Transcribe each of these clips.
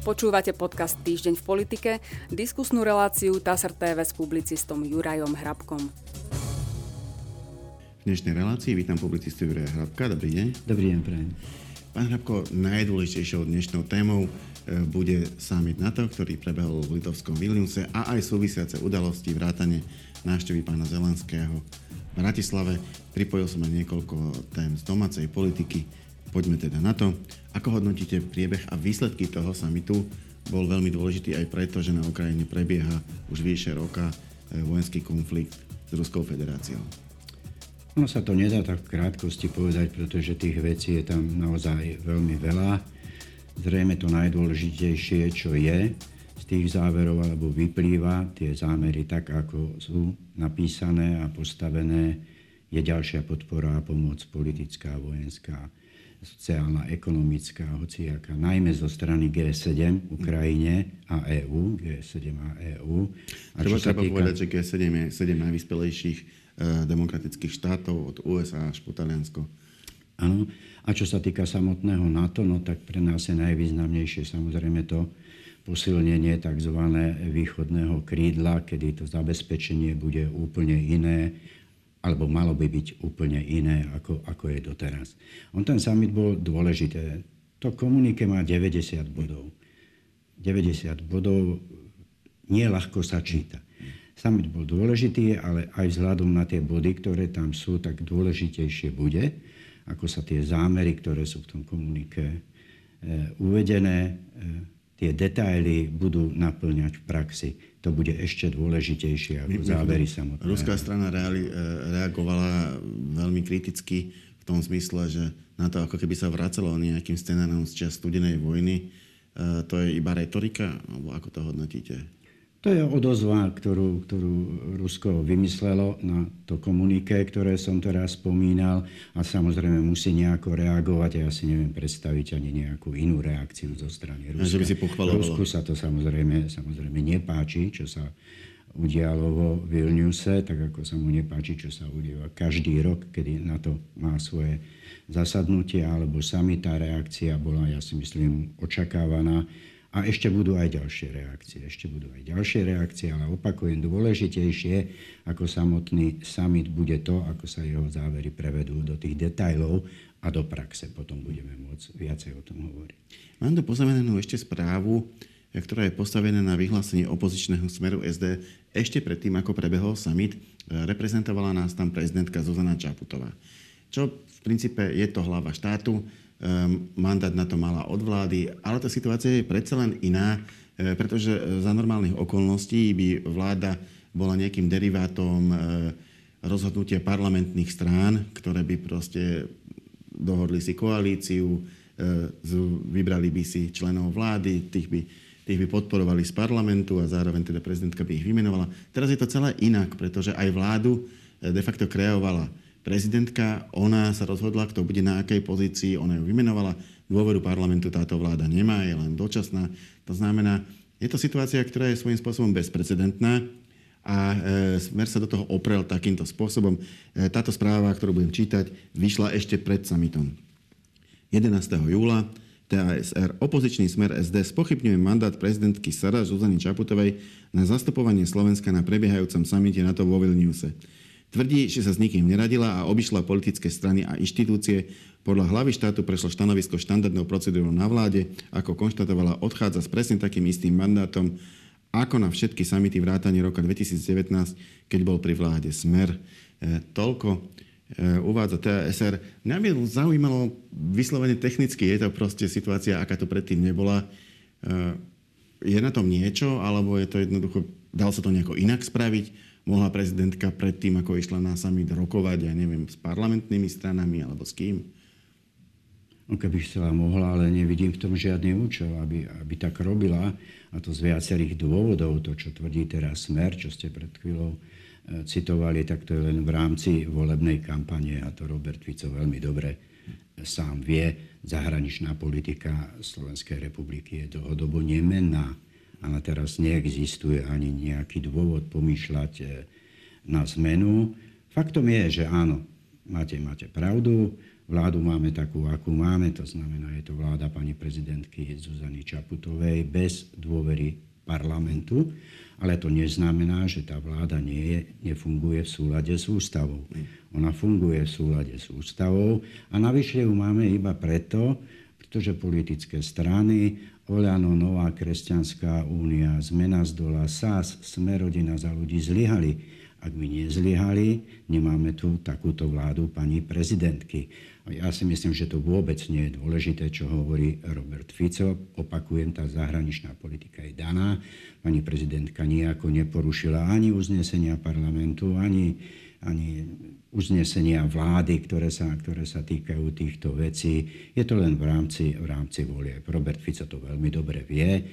Počúvate podcast Týždeň v politike, diskusnú reláciu TASR TV s publicistom Jurajom Hrabkom. V dnešnej relácii vítam publicistu Juraja Hrabka. Dobrý deň. Dobrý deň, prajem. Pán Hrabko, najdôležitejšou dnešnou témou e, bude summit NATO, ktorý prebehol v litovskom Vilniuse a aj súvisiace udalosti vrátane návštevy pána Zelenského v Bratislave. Pripojil som aj niekoľko tém z domácej politiky. Poďme teda na to. Ako hodnotíte priebeh a výsledky toho samitu? Bol veľmi dôležitý aj preto, že na Ukrajine prebieha už vyše roka e, vojenský konflikt s Ruskou federáciou. No sa to nedá tak v krátkosti povedať, pretože tých vecí je tam naozaj veľmi veľa. Zrejme to najdôležitejšie, čo je z tých záverov alebo vyplýva, tie zámery tak, ako sú napísané a postavené, je ďalšia podpora a pomoc politická, vojenská, sociálna, ekonomická, hociaká, najmä zo strany G7 Ukrajine a EÚ, G7 a EÚ. Treba, treba týka... povedať, že G7 je 7 najvyspelejších Eh, demokratických štátov od USA až po Taliansko. Áno. A čo sa týka samotného NATO, no tak pre nás je najvýznamnejšie samozrejme to posilnenie tzv. východného krídla, kedy to zabezpečenie bude úplne iné, alebo malo by byť úplne iné, ako, ako je doteraz. On ten summit bol dôležité. To komunike má 90 bodov. 90 bodov nie ľahko sa číta. Summit bol dôležitý, ale aj vzhľadom na tie body, ktoré tam sú, tak dôležitejšie bude, ako sa tie zámery, ktoré sú v tom komunike e, uvedené, e, tie detaily budú naplňať v praxi. To bude ešte dôležitejšie ako závery samotné. Ruská strana reali, e, reagovala veľmi kriticky v tom zmysle, že na to, ako keby sa vracalo nejakým scenárom z čas studenej vojny, to je iba retorika? Alebo ako to hodnotíte? To je odozva, ktorú, ktorú Rusko vymyslelo na to komuniké, ktoré som teraz spomínal. A samozrejme musí nejako reagovať. A ja si neviem predstaviť ani nejakú inú reakciu zo strany Ruska. Že by si Rusku sa to samozrejme, samozrejme nepáči, čo sa udialo vo Vilniuse, tak ako sa mu nepáči, čo sa udieva každý rok, kedy na to má svoje zasadnutie alebo sami tá reakcia bola, ja si myslím, očakávaná a ešte budú aj ďalšie reakcie. Ešte budú aj ďalšie reakcie, ale opakujem, dôležitejšie ako samotný summit bude to, ako sa jeho závery prevedú do tých detajlov a do praxe. Potom budeme môcť viacej o tom hovoriť. Mám tu poznamenanú ešte správu, ktorá je postavená na vyhlásenie opozičného smeru SD ešte predtým, ako prebehol summit. Reprezentovala nás tam prezidentka Zuzana Čaputová. Čo v princípe je to hlava štátu, mandát na to mala od vlády, ale tá situácia je predsa len iná, e, pretože za normálnych okolností by vláda bola nejakým derivátom e, rozhodnutia parlamentných strán, ktoré by proste dohodli si koalíciu, e, vybrali by si členov vlády, tých by, tých by podporovali z parlamentu a zároveň teda prezidentka by ich vymenovala. Teraz je to celé inak, pretože aj vládu de facto kreovala prezidentka, ona sa rozhodla, kto bude na akej pozícii, ona ju vymenovala. Dôveru parlamentu táto vláda nemá, je len dočasná. To znamená, je to situácia, ktorá je svojím spôsobom bezprecedentná a e, Smer sa do toho oprel takýmto spôsobom. E, táto správa, ktorú budem čítať, vyšla ešte pred summitom. 11. júla TASR opozičný smer SD spochybňuje mandát prezidentky Sara Zuzany Čaputovej na zastupovanie Slovenska na prebiehajúcom samite NATO vo Vilniuse. Tvrdí, že sa s nikým neradila a obišla politické strany a inštitúcie. Podľa hlavy štátu prešlo stanovisko štandardnou procedúrou na vláde, ako konštatovala, odchádza s presne takým istým mandátom, ako na všetky samity vrátane roka 2019, keď bol pri vláde Smer. E, toľko e, uvádza TASR. Mňa by zaujímalo vyslovene technicky, je to proste situácia, aká to predtým nebola. E, je na tom niečo, alebo je to jednoducho, dal sa to nejako inak spraviť? Mohla prezidentka predtým, ako išla na summit rokovať, ja neviem, s parlamentnými stranami alebo s kým? No keby chcela, mohla, ale nevidím v tom žiadny účel, aby, aby tak robila. A to z viacerých dôvodov, to, čo tvrdí teraz Smer, čo ste pred chvíľou e, citovali, tak to je len v rámci volebnej kampane a to Robert Fico veľmi dobre sám vie. Zahraničná politika Slovenskej republiky je dlhodobo nemenná ale teraz neexistuje ani nejaký dôvod pomýšľať e, na zmenu. Faktom je, že áno, máte, máte pravdu, Vládu máme takú, akú máme, to znamená, je to vláda pani prezidentky Zuzany Čaputovej bez dôvery parlamentu, ale to neznamená, že tá vláda nie je, nefunguje v súlade s ústavou. Ona funguje v súlade s ústavou a navyše ju máme iba preto, pretože politické strany, Oľano, Nová kresťanská únia, Zmena z dola, SAS, Smerodina za ľudí zlyhali. Ak by nezlyhali, nemáme tu takúto vládu pani prezidentky. Ja si myslím, že to vôbec nie je dôležité, čo hovorí Robert Fico. Opakujem, tá zahraničná politika je daná. Pani prezidentka nejako neporušila ani uznesenia parlamentu, ani, ani uznesenia vlády, ktoré sa, ktoré sa týkajú týchto vecí. Je to len v rámci, v rámci volie. Robert Fico to veľmi dobre vie.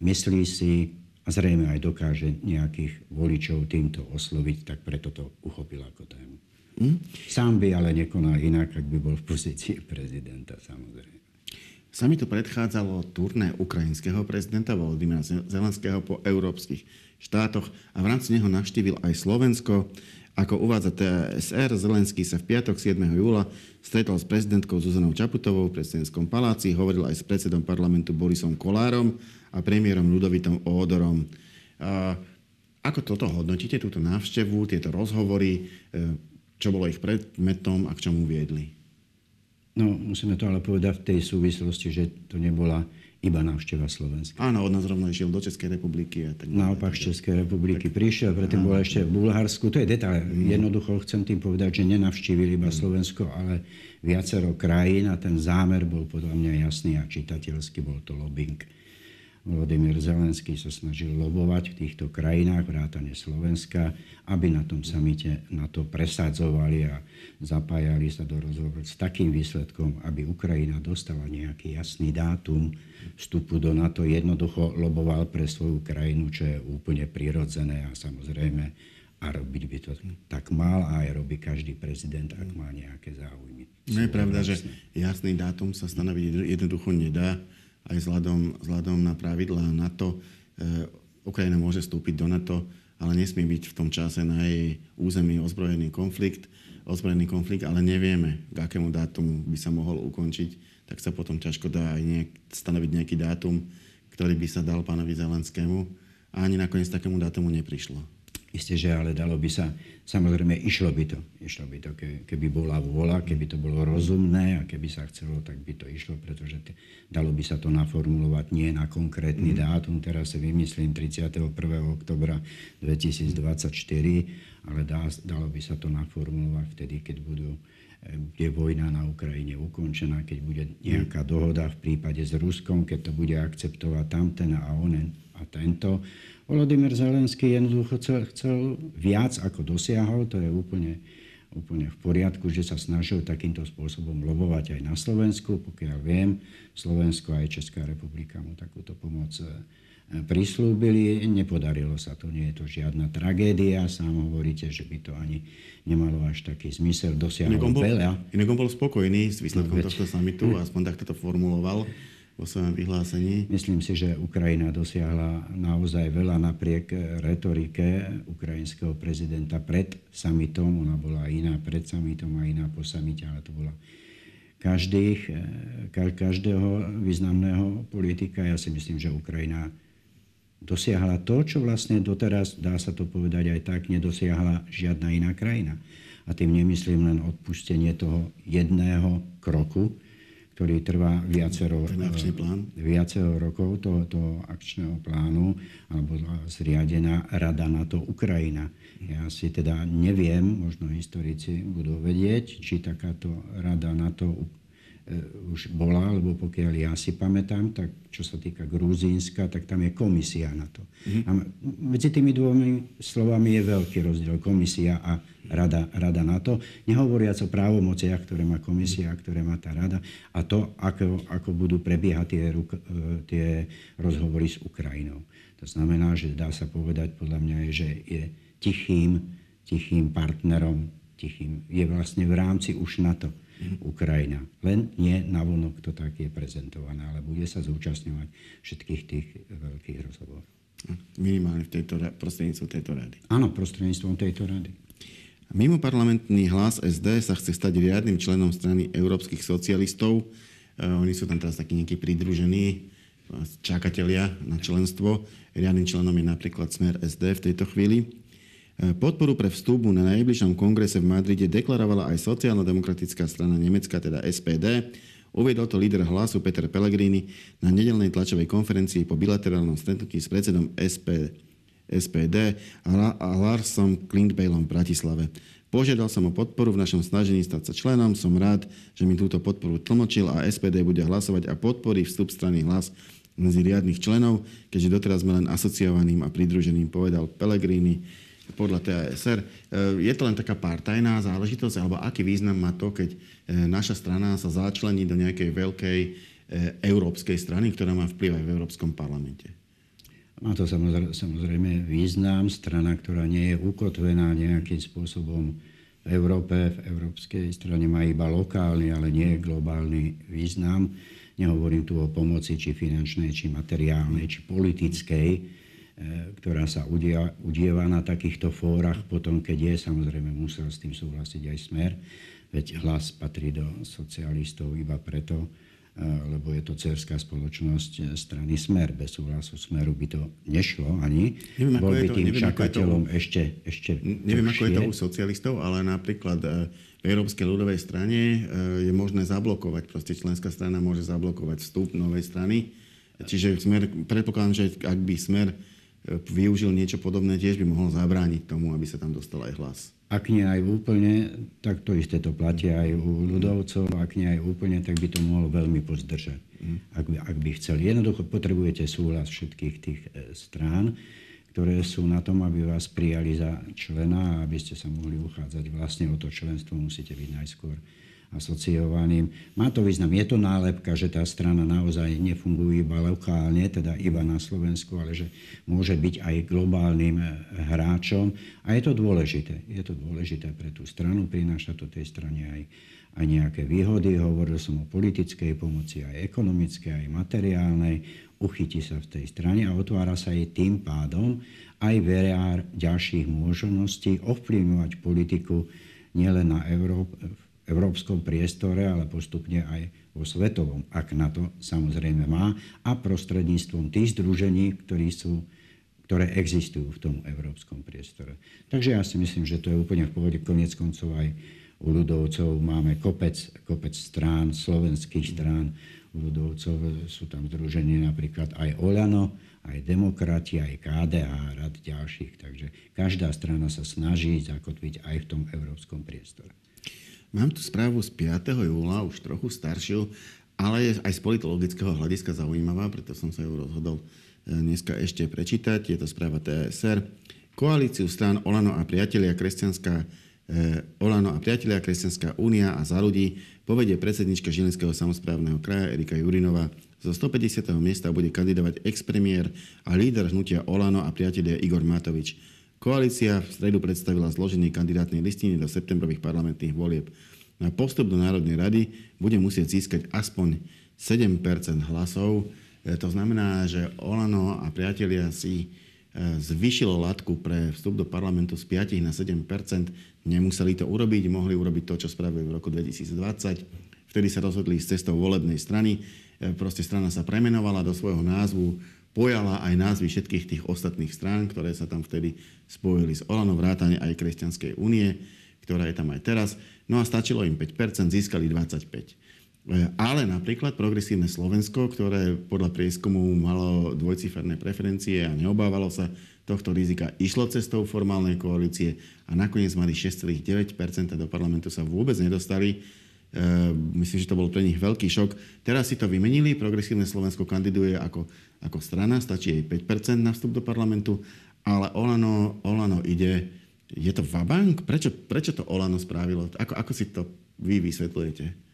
Myslí si a zrejme aj dokáže nejakých voličov týmto osloviť, tak preto to uchopil ako tému. Hm? Sám by ale nekonal inak, ak by bol v pozícii prezidenta, samozrejme. Sami to predchádzalo turné ukrajinského prezidenta Volodymyra Zelenského po európskych štátoch a v rámci neho navštívil aj Slovensko. Ako uvádza TSR, Zelenský sa v piatok 7. júla stretol s prezidentkou Zuzanou Čaputovou v prezidentskom paláci, hovoril aj s predsedom parlamentu Borisom Kolárom a premiérom Ludovitom Ódorom. Ako toto hodnotíte, túto návštevu, tieto rozhovory? E, čo bolo ich predmetom a k čomu viedli? No, musíme to ale povedať v tej súvislosti, že to nebola iba návšteva Slovenska. Áno, od nás rovno išiel do Českej republiky. A tak Naopak z Českej republiky tak, prišiel, predtým bol ešte v Bulharsku. To je detail. Mm. Jednoducho chcem tým povedať, že nenavštívili iba mm. Slovensko, ale viacero krajín a ten zámer bol podľa mňa jasný a čitateľský, bol to lobbying Volodymyr Zelenský sa snažil lobovať v týchto krajinách, vrátane Slovenska, aby na tom samite na to presadzovali a zapájali sa do rozhovoru s takým výsledkom, aby Ukrajina dostala nejaký jasný dátum vstupu do NATO. Jednoducho loboval pre svoju krajinu, čo je úplne prirodzené a samozrejme a robiť by to tak mal a aj robí každý prezident, ak má nejaké záujmy. No je pravda, že jasný dátum sa stanoviť jednoducho nedá aj vzhľadom, vzhľadom na pravidlá NATO. E, Ukrajina môže vstúpiť do NATO, ale nesmie byť v tom čase na jej území ozbrojený konflikt, ozbrojený konflikt, ale nevieme, k akému dátumu by sa mohol ukončiť, tak sa potom ťažko dá aj nejak, stanoviť nejaký dátum, ktorý by sa dal pánovi Zelenskému. A ani nakoniec takému dátumu neprišlo. Isté, že ale dalo by sa, samozrejme išlo by to, išlo by to, keby bola vôľa, keby to bolo rozumné a keby sa chcelo, tak by to išlo, pretože t- dalo by sa to naformulovať nie na konkrétny mm. dátum, teraz si vymyslím 31. oktobra 2024, ale dá, dalo by sa to naformulovať vtedy, keď budú bude vojna na Ukrajine ukončená, keď bude nejaká dohoda v prípade s Ruskom, keď to bude akceptovať tamten a onen a tento. Volodymyr Zelenský jednoducho chcel, chcel viac, ako dosiahol, to je úplne, úplne v poriadku, že sa snažil takýmto spôsobom lobovať aj na Slovensku. Pokiaľ viem, Slovensko aj Česká republika mu takúto pomoc e, prislúbili. Nepodarilo sa to, nie je to žiadna tragédia. Sám hovoríte, že by to ani nemalo až taký zmysel. Dosiahol inak bol, veľa. Inak on bol spokojný s výsledkom no, tohto samitu, aspoň takto to formuloval vo svojom vyhlásení. Myslím si, že Ukrajina dosiahla naozaj veľa napriek retorike ukrajinského prezidenta pred samitom. Ona bola iná pred samitom a iná po samite, ale to bola každých, eh, každého významného politika. Ja si myslím, že Ukrajina dosiahla to, čo vlastne doteraz, dá sa to povedať aj tak, nedosiahla žiadna iná krajina. A tým nemyslím len odpustenie toho jedného kroku, ktorý trvá viacero, plán. viacero rokov toho, toho akčného plánu, alebo zriadená Rada NATO Ukrajina. Ja si teda neviem, možno historici budú vedieť, či takáto Rada NATO E, už bola, lebo pokiaľ ja si pamätám, tak čo sa týka Gruzínska, tak tam je komisia na to. Mm-hmm. A medzi tými dvomi slovami je veľký rozdiel. Komisia a rada, rada na to. Nehovoriac o právomociach, ktoré má komisia, ktoré má tá rada a to, ako, ako budú prebiehať tie, e, tie rozhovory s Ukrajinou. To znamená, že dá sa povedať podľa mňa, že je tichým, tichým partnerom, tichým, je vlastne v rámci už na to Ukrajina. Len nie na vonok to tak je prezentované, ale bude sa zúčastňovať všetkých tých veľkých rozhovorov. Minimálne v tejto, prostredníctvom tejto rady. Áno, prostredníctvom tejto rady. Mimo parlamentný hlas SD sa chce stať riadnym členom strany európskych socialistov. Oni sú tam teraz takí nejakí pridružení čakatelia na členstvo. Riadnym členom je napríklad Smer SD v tejto chvíli. Podporu pre vstupu na najbližšom kongrese v Madride deklarovala aj sociálno-demokratická strana Nemecka, teda SPD. Uviedol to líder hlasu Peter Pellegrini na nedelnej tlačovej konferencii po bilaterálnom stretnutí s predsedom SP, SPD a Larsom Klintbejlom v Bratislave. Požiadal som o podporu v našom snažení stať sa členom. Som rád, že mi túto podporu tlmočil a SPD bude hlasovať a podporí vstup strany hlas medzi riadnych členov, keďže doteraz sme len asociovaným a pridruženým, povedal Pellegrini podľa TASR. E, je to len taká partajná záležitosť, alebo aký význam má to, keď e, naša strana sa začlení do nejakej veľkej e, európskej strany, ktorá má vplyv aj v Európskom parlamente? Má to samozrejme význam. Strana, ktorá nie je ukotvená nejakým spôsobom v Európe, v európskej strane má iba lokálny, ale nie globálny význam. Nehovorím tu o pomoci, či finančnej, či materiálnej, či politickej ktorá sa udia, udieva na takýchto fórach, potom keď je, samozrejme musel s tým súhlasiť aj smer, veď hlas patrí do socialistov iba preto, e, lebo je to cerská spoločnosť strany Smer. Bez súhlasu Smeru by to nešlo ani. Neviem, Bol by tým neviem, čakateľom to, ešte, ešte Neviem, ako je to u socialistov, ale napríklad v Európskej ľudovej strane je možné zablokovať, proste členská strana môže zablokovať vstup novej strany. Čiže smer, predpokladám, že ak by Smer využil niečo podobné, tiež by mohol zabrániť tomu, aby sa tam dostal aj hlas. Ak nie aj úplne, tak to isté to platí aj u ľudovcov. Ak nie aj úplne, tak by to mohlo veľmi pozdržať. Mm. Ak, by, ak by chceli. Jednoducho potrebujete súhlas všetkých tých e, strán, ktoré sú na tom, aby vás prijali za člena a aby ste sa mohli uchádzať vlastne o to členstvo, musíte byť najskôr asociovaným. Má to význam, je to nálepka, že tá strana naozaj nefunguje iba lokálne, teda iba na Slovensku, ale že môže byť aj globálnym eh, hráčom. A je to dôležité. Je to dôležité pre tú stranu, prináša to tej strane aj, aj nejaké výhody. Hovoril som o politickej pomoci, aj ekonomickej, aj materiálnej. Uchytí sa v tej strane a otvára sa jej tým pádom aj veľa ďalších možností ovplyvňovať politiku nielen na Európe, európskom priestore, ale postupne aj vo svetovom, ak na to samozrejme má, a prostredníctvom tých združení, ktorí sú, ktoré existujú v tom európskom priestore. Takže ja si myslím, že to je úplne v pohode. Konec koncov aj u ľudovcov máme kopec, kopec strán, slovenských strán. U ľudovcov sú tam združení napríklad aj Oľano, aj demokrati, aj KDH a rad ďalších. Takže každá strana sa snaží zakotviť aj v tom európskom priestore. Mám tu správu z 5. júla, už trochu staršiu, ale je aj z politologického hľadiska zaujímavá, preto som sa ju rozhodol e, dneska ešte prečítať. Je to správa TSR. Koalíciu strán Olano a priatelia kresťanská eh, Olano a priatelia Kresťanská únia a za ľudí povedie predsednička Žilinského samozprávneho kraja Erika Jurinova. Zo 150. miesta bude kandidovať ex-premiér a líder hnutia Olano a priatelia Igor Matovič. Koalícia v stredu predstavila zloženie kandidátnej listiny do septembrových parlamentných volieb. Na postup do Národnej rady bude musieť získať aspoň 7 hlasov. E, to znamená, že Olano a priatelia si e, zvyšilo latku pre vstup do parlamentu z 5 na 7% Nemuseli to urobiť, mohli urobiť to, čo spravili v roku 2020. Vtedy sa rozhodli s cestou volebnej strany. E, proste strana sa premenovala do svojho názvu pojala aj názvy všetkých tých ostatných strán, ktoré sa tam vtedy spojili s Olano, vrátane aj Kresťanskej únie, ktorá je tam aj teraz. No a stačilo im 5%, získali 25%. E, ale napríklad progresívne Slovensko, ktoré podľa prieskumu malo dvojciferné preferencie a neobávalo sa tohto rizika, išlo cestou formálnej koalície a nakoniec mali 6,9% do parlamentu sa vôbec nedostali myslím, že to bol pre nich veľký šok. Teraz si to vymenili, Progresívne Slovensko kandiduje ako, ako strana, stačí jej 5% na vstup do parlamentu, ale Olano, Olano ide, je to vabank? Prečo, prečo to Olano spravilo? Ako, ako si to vy vysvetľujete?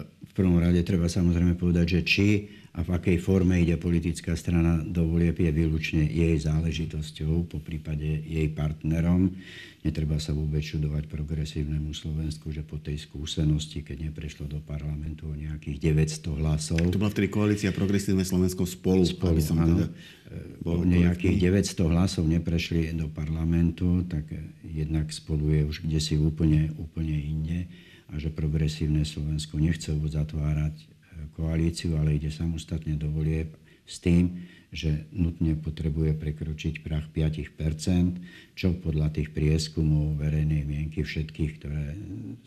V prvom rade treba samozrejme povedať, že či a v akej forme ide politická strana do volieb je výlučne jej záležitosťou, po prípade jej partnerom. Netreba sa vôbec čudovať progresívnemu Slovensku, že po tej skúsenosti, keď neprešlo do parlamentu o nejakých 900 hlasov... To bola vtedy koalícia Progresívne Slovensko spolu. spolu aby som áno, teda bol o nejakých 900 hlasov neprešli do parlamentu, tak jednak spolu je už kde si úplne, úplne inde a že progresívne Slovensko nechce zatvárať koalíciu, ale ide samostatne do volieb s tým, že nutne potrebuje prekročiť prach 5 čo podľa tých prieskumov verejnej mienky všetkých, ktoré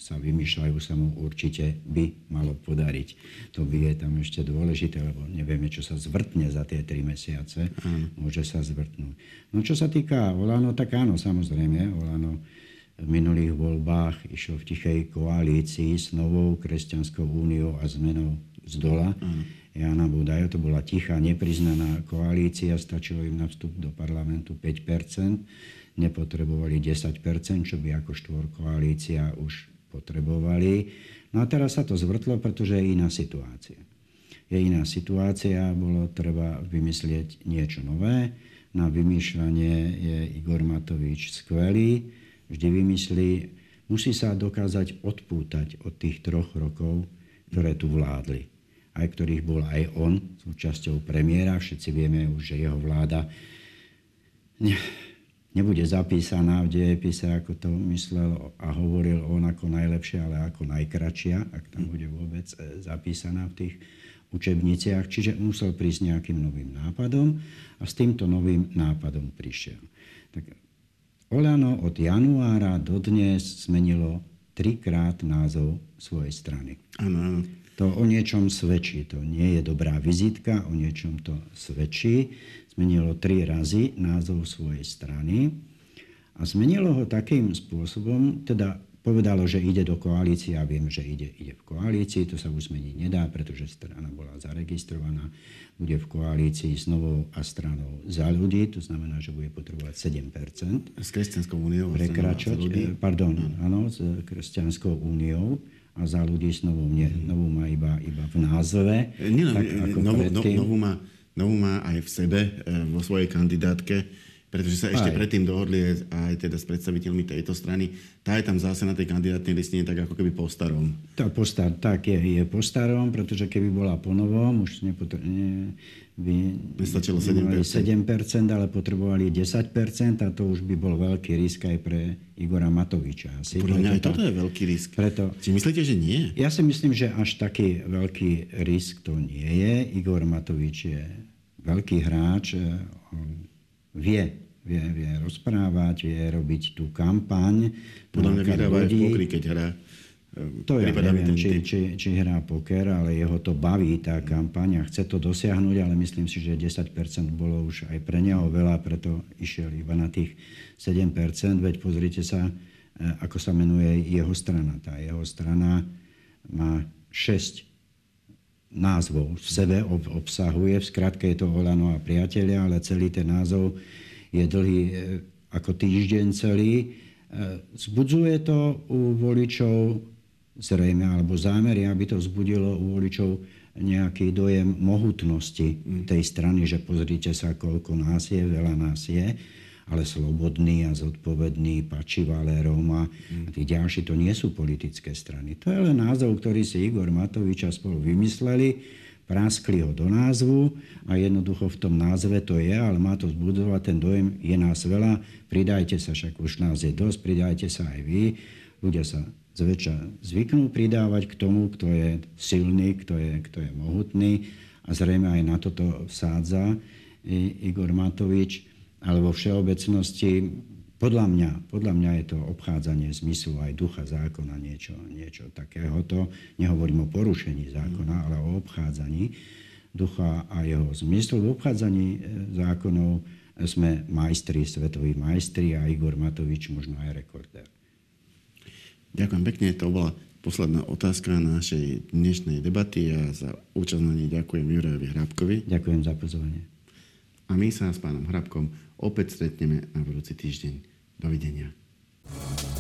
sa vymýšľajú, sa mu určite by malo podariť. To by je tam ešte dôležité, lebo nevieme, čo sa zvrtne za tie 3 mesiace. Mm. Môže sa zvrtnúť. No čo sa týka Olano, tak áno, samozrejme, Olano v minulých voľbách išiel v tichej koalícii s novou kresťanskou úniou a zmenou z dola. Mm. Jana Budaja, to bola tichá, nepriznaná koalícia, stačilo im na vstup do parlamentu 5%, nepotrebovali 10%, čo by ako štvor koalícia už potrebovali. No a teraz sa to zvrtlo, pretože je iná situácia. Je iná situácia, bolo treba vymyslieť niečo nové. Na vymýšľanie je Igor Matovič skvelý, vždy vymyslí, musí sa dokázať odpútať od tých troch rokov, ktoré tu vládli aj ktorých bol aj on súčasťou premiéra. Všetci vieme už, že jeho vláda ne, nebude zapísaná v dejepise, ako to myslel a hovoril on ako najlepšia, ale ako najkračia, ak tam bude vôbec e, zapísaná v tých učebniciach. Čiže musel prísť nejakým novým nápadom a s týmto novým nápadom prišiel. Tak Olano od januára do dnes zmenilo trikrát názov svojej strany. Áno. To o niečom svedčí. To nie je dobrá vizitka, o niečom to svedčí. Zmenilo tri razy názov svojej strany a zmenilo ho takým spôsobom, teda povedalo, že ide do koalície a viem, že ide, ide v koalícii. To sa už zmeniť nedá, pretože strana bola zaregistrovaná. Bude v koalícii s novou a stranou za ľudí, to znamená, že bude potrebovať 7 S Kresťanskou úniou? Prekračať, pardon, áno, s Kresťanskou úniou a za ľudí s novú, nie, novú má iba, iba v názve. Nie, tak ako novú, no, novú, má, novú má aj v sebe, e, vo svojej kandidátke, pretože sa ešte aj. predtým dohodli aj teda s predstaviteľmi tejto strany. Tá je tam zase na tej kandidátnej listine tak ako keby po starom. Tá po star, tak je, je po starom, pretože keby bola po novom, už nepotr- ne, by Nestačilo 7%. 7%, ale potrebovali 10% a to už by bol veľký risk aj pre Igora Matoviča. Asi. Podľa mňa aj toto je veľký risk. Preto, si myslíte, že nie? Ja si myslím, že až taký veľký risk to nie je. Igor Matovič je veľký hráč, on vie, vie, vie rozprávať, vie robiť tú kampaň. Podľa mňa vyhráva aj pokry, keď hrá. To ja neviem, či, či, či hrá poker, ale jeho to baví, tá kampaň a chce to dosiahnuť, ale myslím si, že 10% bolo už aj pre neho veľa, preto išiel iba na tých 7%. Veď pozrite sa, e, ako sa menuje jeho strana. Tá jeho strana má 6 názvov v sebe obsahuje. V skratke je to Olano a priatelia, ale celý ten názov je dlhý e, ako týždeň celý. E, zbudzuje to u voličov zrejme, alebo zámery, aby to vzbudilo u voličov nejaký dojem mohutnosti tej strany, že pozrite sa, koľko nás je, veľa nás je, ale slobodný a zodpovedný Pači Valérom a tí ďalší, to nie sú politické strany. To je len názov, ktorý si Igor Matovič a spolu vymysleli, práskli ho do názvu a jednoducho v tom názve to je, ale má to vzbudovať ten dojem, je nás veľa, pridajte sa, však už nás je dosť, pridajte sa aj vy. Ľudia sa zväčša zvyknú pridávať k tomu, kto je silný, kto je, kto je mohutný a zrejme aj na toto vsádza Igor Matovič, ale vo všeobecnosti podľa mňa, podľa mňa je to obchádzanie zmyslu aj ducha zákona, niečo, niečo takéhoto. Nehovorím o porušení zákona, ale o obchádzaní ducha a jeho zmyslu. V obchádzaní e, zákonov sme majstri, svetoví majstri a Igor Matovič možno aj rekordér. Ďakujem pekne, to bola posledná otázka našej dnešnej debaty a za účasť na nej ďakujem Jurajovi Hrabkovi. Ďakujem za pozvanie. A my sa s pánom Hrabkom opäť stretneme na budúci týždeň. Dovidenia. thank you